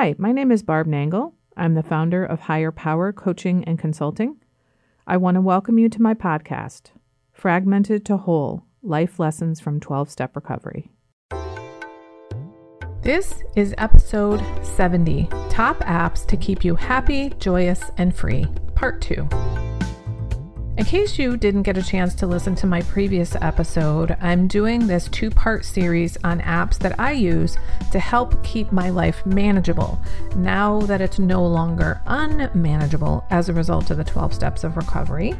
Hi, my name is Barb Nangle. I'm the founder of Higher Power Coaching and Consulting. I want to welcome you to my podcast, Fragmented to Whole Life Lessons from 12 Step Recovery. This is episode 70 Top Apps to Keep You Happy, Joyous, and Free, Part 2. In case you didn't get a chance to listen to my previous episode, I'm doing this two part series on apps that I use to help keep my life manageable now that it's no longer unmanageable as a result of the 12 steps of recovery.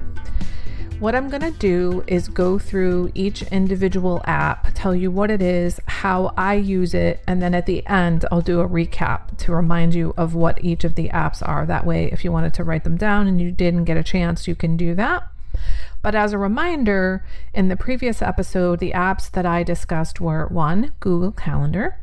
What I'm going to do is go through each individual app, tell you what it is, how I use it, and then at the end, I'll do a recap to remind you of what each of the apps are. That way, if you wanted to write them down and you didn't get a chance, you can do that. But as a reminder, in the previous episode, the apps that I discussed were one, Google Calendar,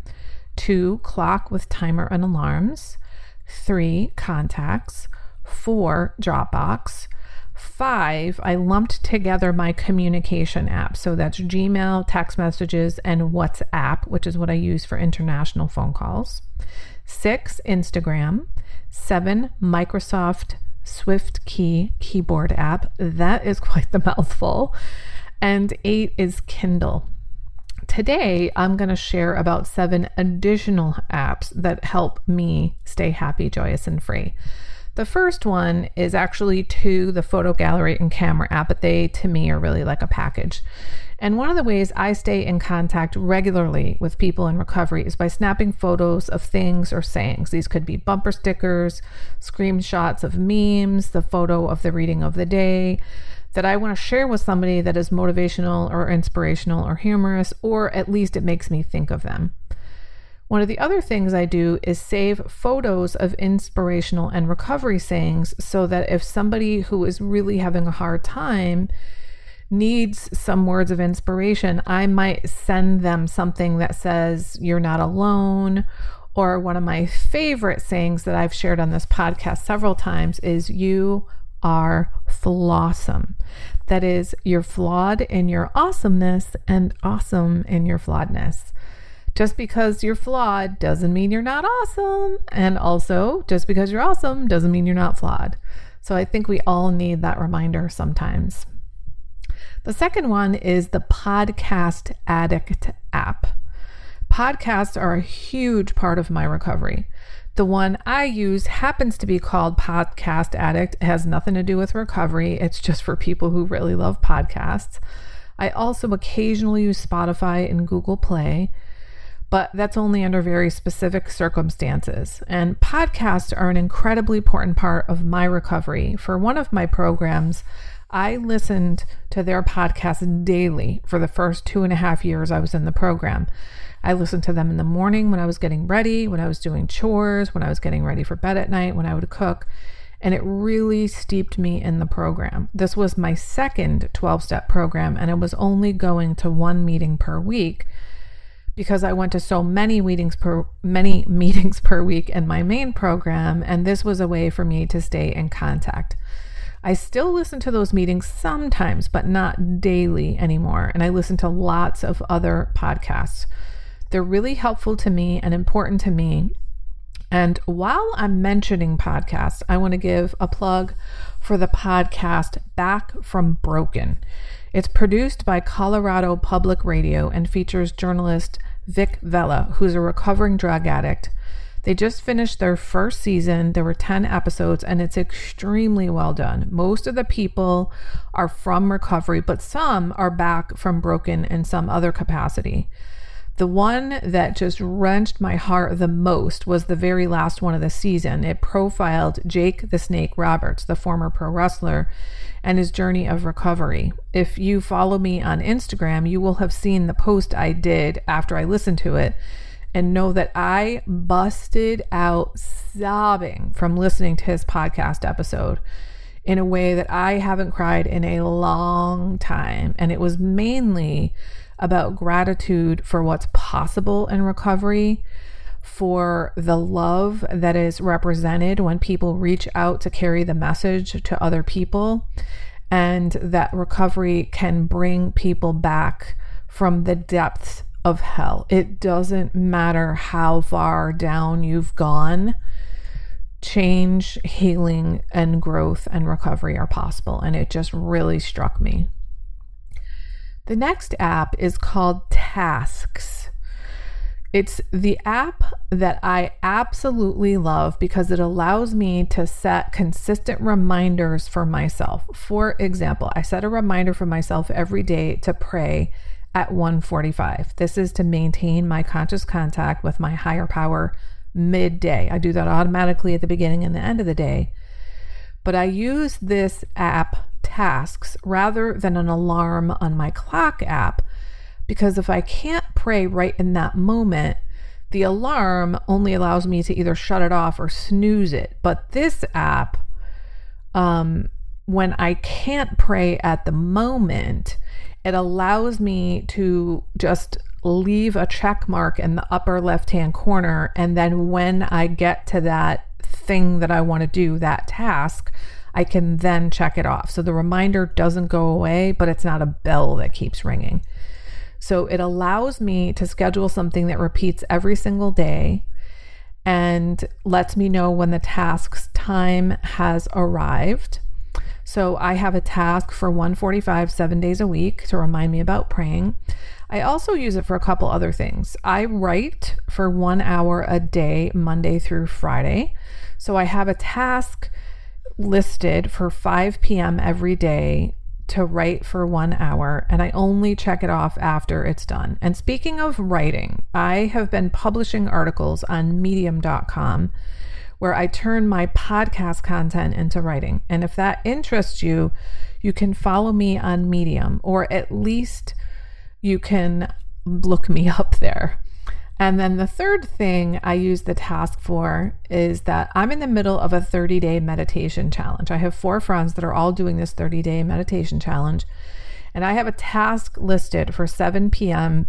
two, Clock with timer and alarms, three, Contacts, four, Dropbox Five, I lumped together my communication apps. So that's Gmail, text messages, and WhatsApp, which is what I use for international phone calls. Six, Instagram. Seven, Microsoft Swift Key keyboard app. That is quite the mouthful. And eight is Kindle. Today, I'm going to share about seven additional apps that help me stay happy, joyous, and free. The first one is actually to the photo gallery and camera app, but they to me are really like a package. And one of the ways I stay in contact regularly with people in recovery is by snapping photos of things or sayings. These could be bumper stickers, screenshots of memes, the photo of the reading of the day that I want to share with somebody that is motivational or inspirational or humorous, or at least it makes me think of them. One of the other things I do is save photos of inspirational and recovery sayings so that if somebody who is really having a hard time needs some words of inspiration, I might send them something that says, You're not alone. Or one of my favorite sayings that I've shared on this podcast several times is, You are flawsome. That is, you're flawed in your awesomeness and awesome in your flawedness. Just because you're flawed doesn't mean you're not awesome. And also, just because you're awesome doesn't mean you're not flawed. So I think we all need that reminder sometimes. The second one is the Podcast Addict app. Podcasts are a huge part of my recovery. The one I use happens to be called Podcast Addict. It has nothing to do with recovery, it's just for people who really love podcasts. I also occasionally use Spotify and Google Play but that's only under very specific circumstances. And podcasts are an incredibly important part of my recovery. For one of my programs, I listened to their podcast daily for the first two and a half years I was in the program. I listened to them in the morning when I was getting ready, when I was doing chores, when I was getting ready for bed at night, when I would cook, and it really steeped me in the program. This was my second 12 step program, and I was only going to one meeting per week because I went to so many meetings per many meetings per week in my main program and this was a way for me to stay in contact. I still listen to those meetings sometimes, but not daily anymore, and I listen to lots of other podcasts. They're really helpful to me and important to me. And while I'm mentioning podcasts, I want to give a plug for the podcast Back from Broken. It's produced by Colorado Public Radio and features journalist Vic Vela, who's a recovering drug addict. They just finished their first season. There were 10 episodes and it's extremely well done. Most of the people are from recovery, but some are back from broken in some other capacity. The one that just wrenched my heart the most was the very last one of the season. It profiled Jake the Snake Roberts, the former pro wrestler, and his journey of recovery. If you follow me on Instagram, you will have seen the post I did after I listened to it and know that I busted out sobbing from listening to his podcast episode in a way that I haven't cried in a long time. And it was mainly about gratitude for what's possible in recovery, for the love that is represented when people reach out to carry the message to other people, and that recovery can bring people back from the depths of hell. It doesn't matter how far down you've gone. Change, healing, and growth and recovery are possible. And it just really struck me. The next app is called Tasks. It's the app that I absolutely love because it allows me to set consistent reminders for myself. For example, I set a reminder for myself every day to pray at 1:45. This is to maintain my conscious contact with my higher power midday. I do that automatically at the beginning and the end of the day. But I use this app tasks rather than an alarm on my clock app because if I can't pray right in that moment, the alarm only allows me to either shut it off or snooze it. But this app um when I can't pray at the moment, it allows me to just leave a check mark in the upper left hand corner. And then when I get to that thing that I want to do, that task, I can then check it off. So the reminder doesn't go away, but it's not a bell that keeps ringing. So it allows me to schedule something that repeats every single day and lets me know when the task's time has arrived. So I have a task for 145 7 days a week to remind me about praying. I also use it for a couple other things. I write for 1 hour a day Monday through Friday. So I have a task listed for 5 p.m. every day to write for one hour, and I only check it off after it's done. And speaking of writing, I have been publishing articles on medium.com where I turn my podcast content into writing. And if that interests you, you can follow me on Medium, or at least you can look me up there. And then the third thing I use the task for is that I'm in the middle of a 30 day meditation challenge. I have four friends that are all doing this 30 day meditation challenge. And I have a task listed for 7 p.m.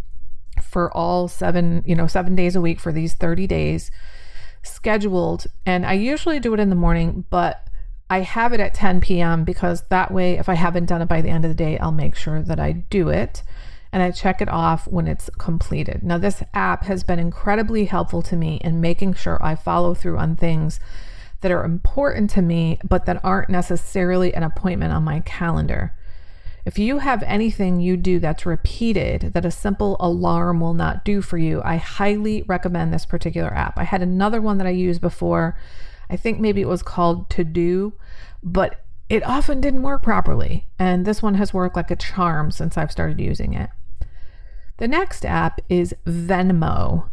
for all seven, you know, seven days a week for these 30 days scheduled. And I usually do it in the morning, but I have it at 10 p.m. because that way, if I haven't done it by the end of the day, I'll make sure that I do it and I check it off when it's completed. Now, this app has been incredibly helpful to me in making sure I follow through on things that are important to me, but that aren't necessarily an appointment on my calendar. If you have anything you do that's repeated that a simple alarm will not do for you, I highly recommend this particular app. I had another one that I used before. I think maybe it was called To Do, but it often didn't work properly. And this one has worked like a charm since I've started using it. The next app is Venmo.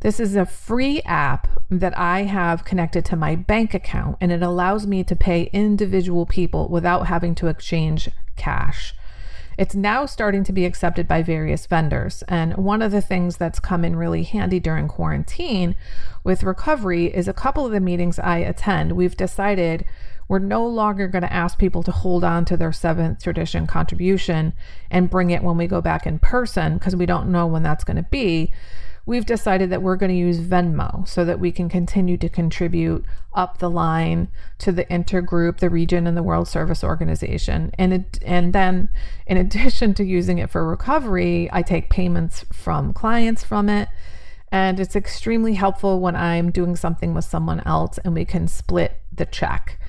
This is a free app that I have connected to my bank account, and it allows me to pay individual people without having to exchange cash. It's now starting to be accepted by various vendors. And one of the things that's come in really handy during quarantine with recovery is a couple of the meetings I attend, we've decided we're no longer going to ask people to hold on to their seventh tradition contribution and bring it when we go back in person because we don't know when that's going to be we've decided that we're going to use Venmo so that we can continue to contribute up the line to the intergroup, the region, and the World Service Organization. And it, and then, in addition to using it for recovery, I take payments from clients from it. And it's extremely helpful when I'm doing something with someone else and we can split the check.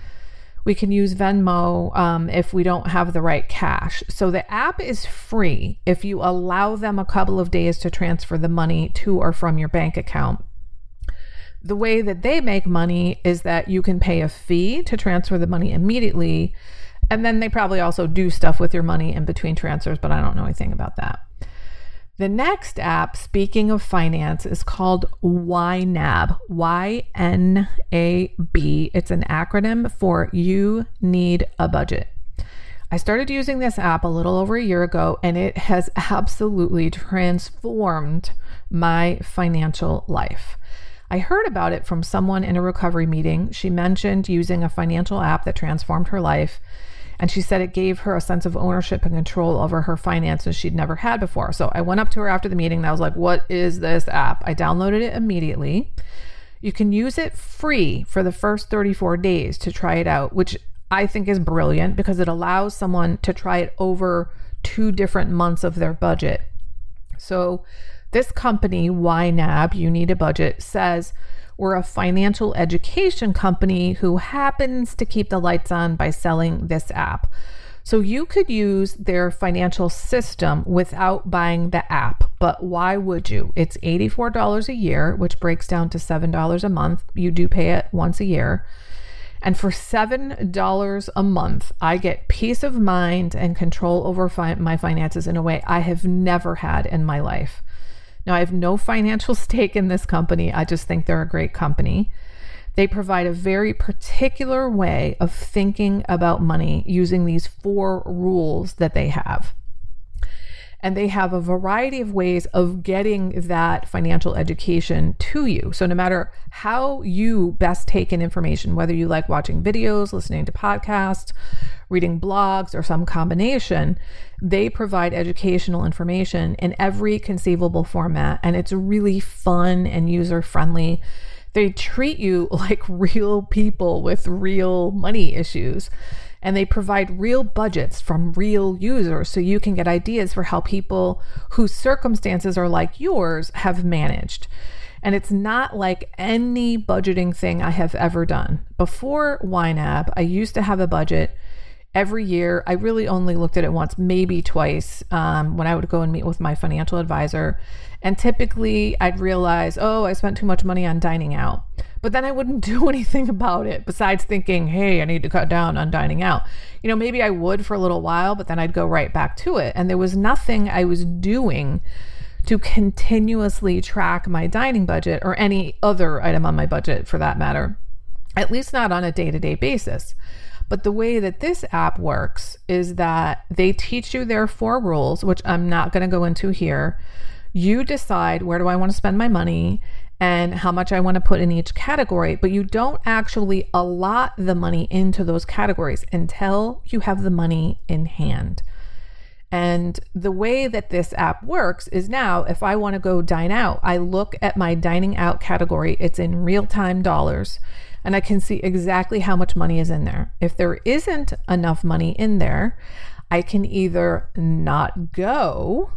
We can use Venmo um, if we don't have the right cash. So the app is free if you allow them a couple of days to transfer the money to or from your bank account. The way that they make money is that you can pay a fee to transfer the money immediately. And then they probably also do stuff with your money in between transfers, but I don't know anything about that. The next app, speaking of finance, is called YNAB. Y N A B. It's an acronym for You Need a Budget. I started using this app a little over a year ago and it has absolutely transformed my financial life. I heard about it from someone in a recovery meeting. She mentioned using a financial app that transformed her life. And she said it gave her a sense of ownership and control over her finances she'd never had before. So I went up to her after the meeting and I was like, What is this app? I downloaded it immediately. You can use it free for the first 34 days to try it out, which I think is brilliant because it allows someone to try it over two different months of their budget. So This company, YNAB, You Need a Budget, says we're a financial education company who happens to keep the lights on by selling this app. So you could use their financial system without buying the app, but why would you? It's $84 a year, which breaks down to $7 a month. You do pay it once a year. And for $7 a month, I get peace of mind and control over fi- my finances in a way I have never had in my life. Now, I have no financial stake in this company. I just think they're a great company. They provide a very particular way of thinking about money using these four rules that they have. And they have a variety of ways of getting that financial education to you. So, no matter how you best take in information, whether you like watching videos, listening to podcasts, reading blogs, or some combination, they provide educational information in every conceivable format. And it's really fun and user friendly they treat you like real people with real money issues. And they provide real budgets from real users so you can get ideas for how people whose circumstances are like yours have managed. And it's not like any budgeting thing I have ever done. Before YNAB, I used to have a budget every year. I really only looked at it once, maybe twice, um, when I would go and meet with my financial advisor. And typically I'd realize, oh, I spent too much money on dining out. But then I wouldn't do anything about it besides thinking, hey, I need to cut down on dining out. You know, maybe I would for a little while, but then I'd go right back to it. And there was nothing I was doing to continuously track my dining budget or any other item on my budget for that matter, at least not on a day to day basis. But the way that this app works is that they teach you their four rules, which I'm not going to go into here. You decide where do I want to spend my money and how much I want to put in each category, but you don't actually allot the money into those categories until you have the money in hand. And the way that this app works is now, if I want to go dine out, I look at my dining out category, it's in real time dollars, and I can see exactly how much money is in there. If there isn't enough money in there, I can either not go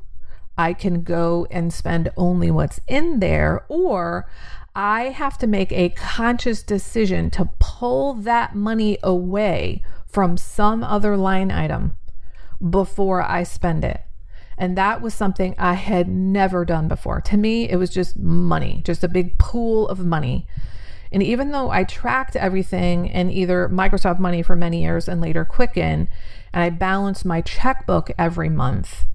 I can go and spend only what's in there, or I have to make a conscious decision to pull that money away from some other line item before I spend it. And that was something I had never done before. To me, it was just money, just a big pool of money. And even though I tracked everything in either Microsoft Money for many years and later Quicken, and I balanced my checkbook every month,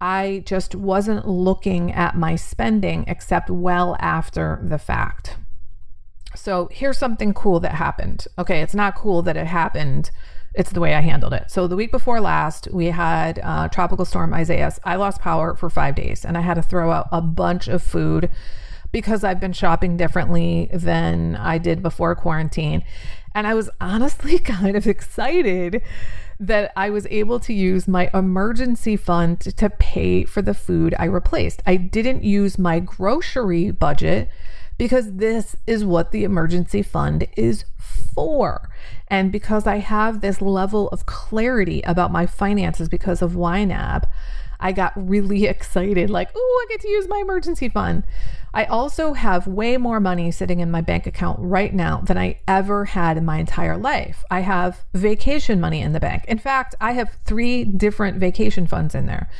I just wasn't looking at my spending except well after the fact. So here's something cool that happened. Okay, it's not cool that it happened. It's the way I handled it. So the week before last, we had uh, tropical storm Isaias. I lost power for five days, and I had to throw out a bunch of food because I've been shopping differently than I did before quarantine. And I was honestly kind of excited that I was able to use my emergency fund to, pay for the food I replaced. I didn't use my grocery budget because this is what the emergency fund is for. And because I have this level of clarity about my finances because of YNAB, I got really excited like, oh, I get to use my emergency fund. I also have way more money sitting in my bank account right now than I ever had in my entire life. I have vacation money in the bank. In fact, I have three different vacation funds in there.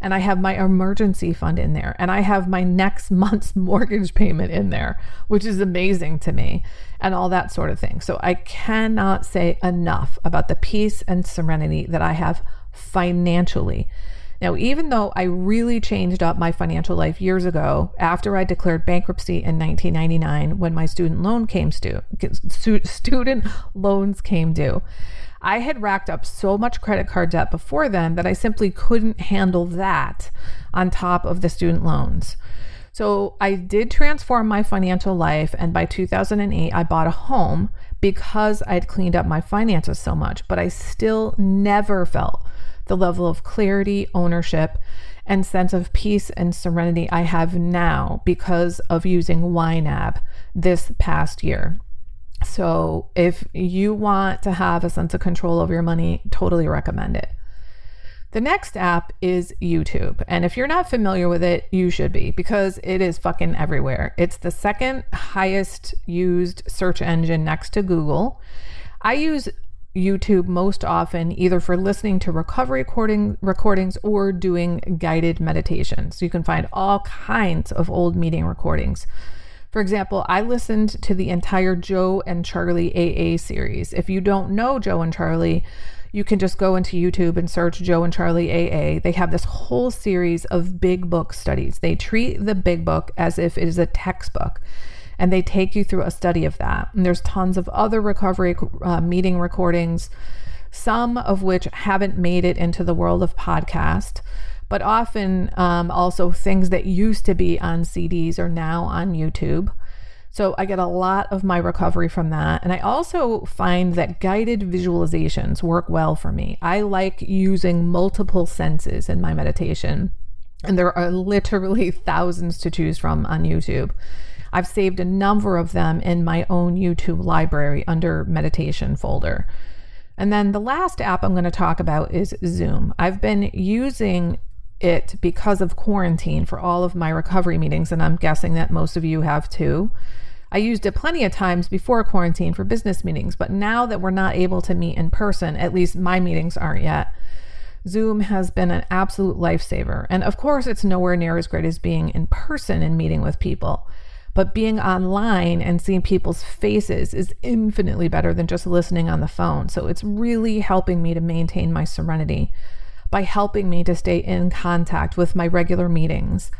And I have my emergency fund in there. And I have my next month's mortgage payment in there, which is amazing to me, and all that sort of thing. So I cannot say enough about the peace and serenity that I have financially now, even though I really changed up my financial life years ago after I declared bankruptcy in 1999 when my student loan came due, student loans came due. I had racked up so much credit card debt before then that I simply couldn't handle that on top of the student loans. So I did transform my financial life, and by 2008, I bought a home because I'd cleaned up my finances so much, but I still never felt the level of clarity, ownership, and sense of peace and serenity I have now because of using YNAB this past year. So, if you want to have a sense of control over your money, totally recommend it. The next app is YouTube. And if you're not familiar with it, you should be because it is fucking everywhere. It's the second highest used search engine next to Google. I use YouTube most often either for listening to recovery recording, recordings or doing guided meditations. You can find all kinds of old meeting recordings. For example, I listened to the entire Joe and Charlie AA series. If you don't know Joe and Charlie, you can just go into YouTube and search Joe and Charlie AA. They have this whole series of big book studies. They treat the big book as if it is a textbook and they take you through a study of that. And there's tons of other recovery uh, meeting recordings, some of which haven't made it into the world of podcast, but often um, also things that used to be on CDs are now on YouTube. So I get a lot of my recovery from that. And I also find that guided visualizations work well for me. I like using multiple senses in my meditation. And there are literally thousands to choose from on YouTube. I've saved a number of them in my own YouTube library under meditation folder. And then the last app I'm going to talk about is Zoom. I've been using it because of quarantine for all of my recovery meetings, and I'm guessing that most of you have too. I used it plenty of times before quarantine for business meetings, but now that we're not able to meet in person, at least my meetings aren't yet, Zoom has been an absolute lifesaver. And of course, it's nowhere near as great as being in person and meeting with people. But being online and seeing people's faces is infinitely better than just listening on the phone. So it's really helping me to maintain my serenity by helping me to stay in contact with my regular meetings.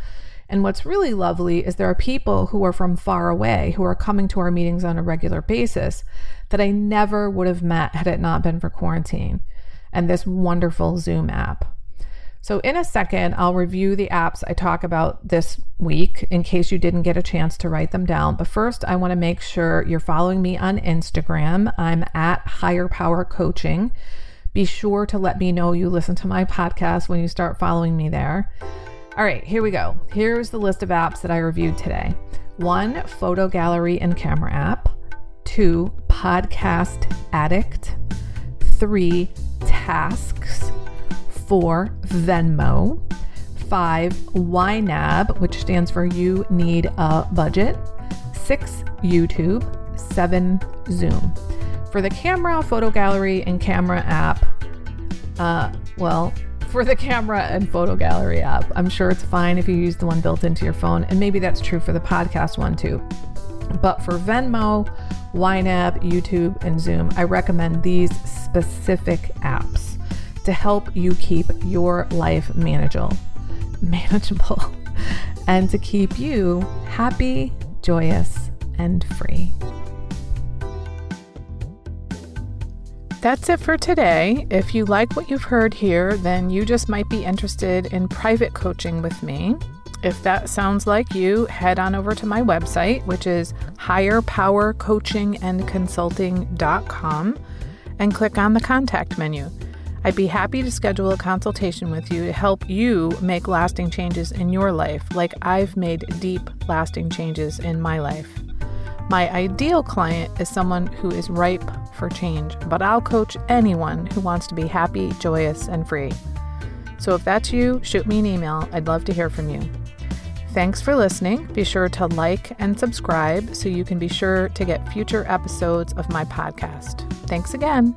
And what's really lovely is there are people who are from far away who are coming to our meetings on a regular basis that I never would have met had it not been for quarantine and this wonderful Zoom app. So, in a second, I'll review the apps I talk about this week in case you didn't get a chance to write them down. But first, I want to make sure you're following me on Instagram. I'm at Higher Power Coaching. Be sure to let me know you listen to my podcast when you start following me there. All right, here we go. Here's the list of apps that I reviewed today one, photo gallery and camera app, two, podcast addict, three, tasks four, Venmo, five, YNAB, which stands for You Need a Budget, six, YouTube, seven, Zoom. For the camera, photo gallery, and camera app, uh, well, for the camera and photo gallery app, I'm sure it's fine if you use the one built into your phone, and maybe that's true for the podcast one too. But for Venmo, YNAB, YouTube, and Zoom, I recommend these specific apps to help you keep your life manageable, manageable, and to keep you happy, joyous, and free. That's it for today. If you like what you've heard here, then you just might be interested in private coaching with me. If that sounds like you, head on over to my website, which is higherpowercoachingandconsulting.com, and click on the contact menu. I'd be happy to schedule a consultation with you to help you make lasting changes in your life, like I've made deep, lasting changes in my life. My ideal client is someone who is ripe for change, but I'll coach anyone who wants to be happy, joyous, and free. So if that's you, shoot me an email. I'd love to hear from you. Thanks for listening. Be sure to like and subscribe so you can be sure to get future episodes of my podcast. Thanks again.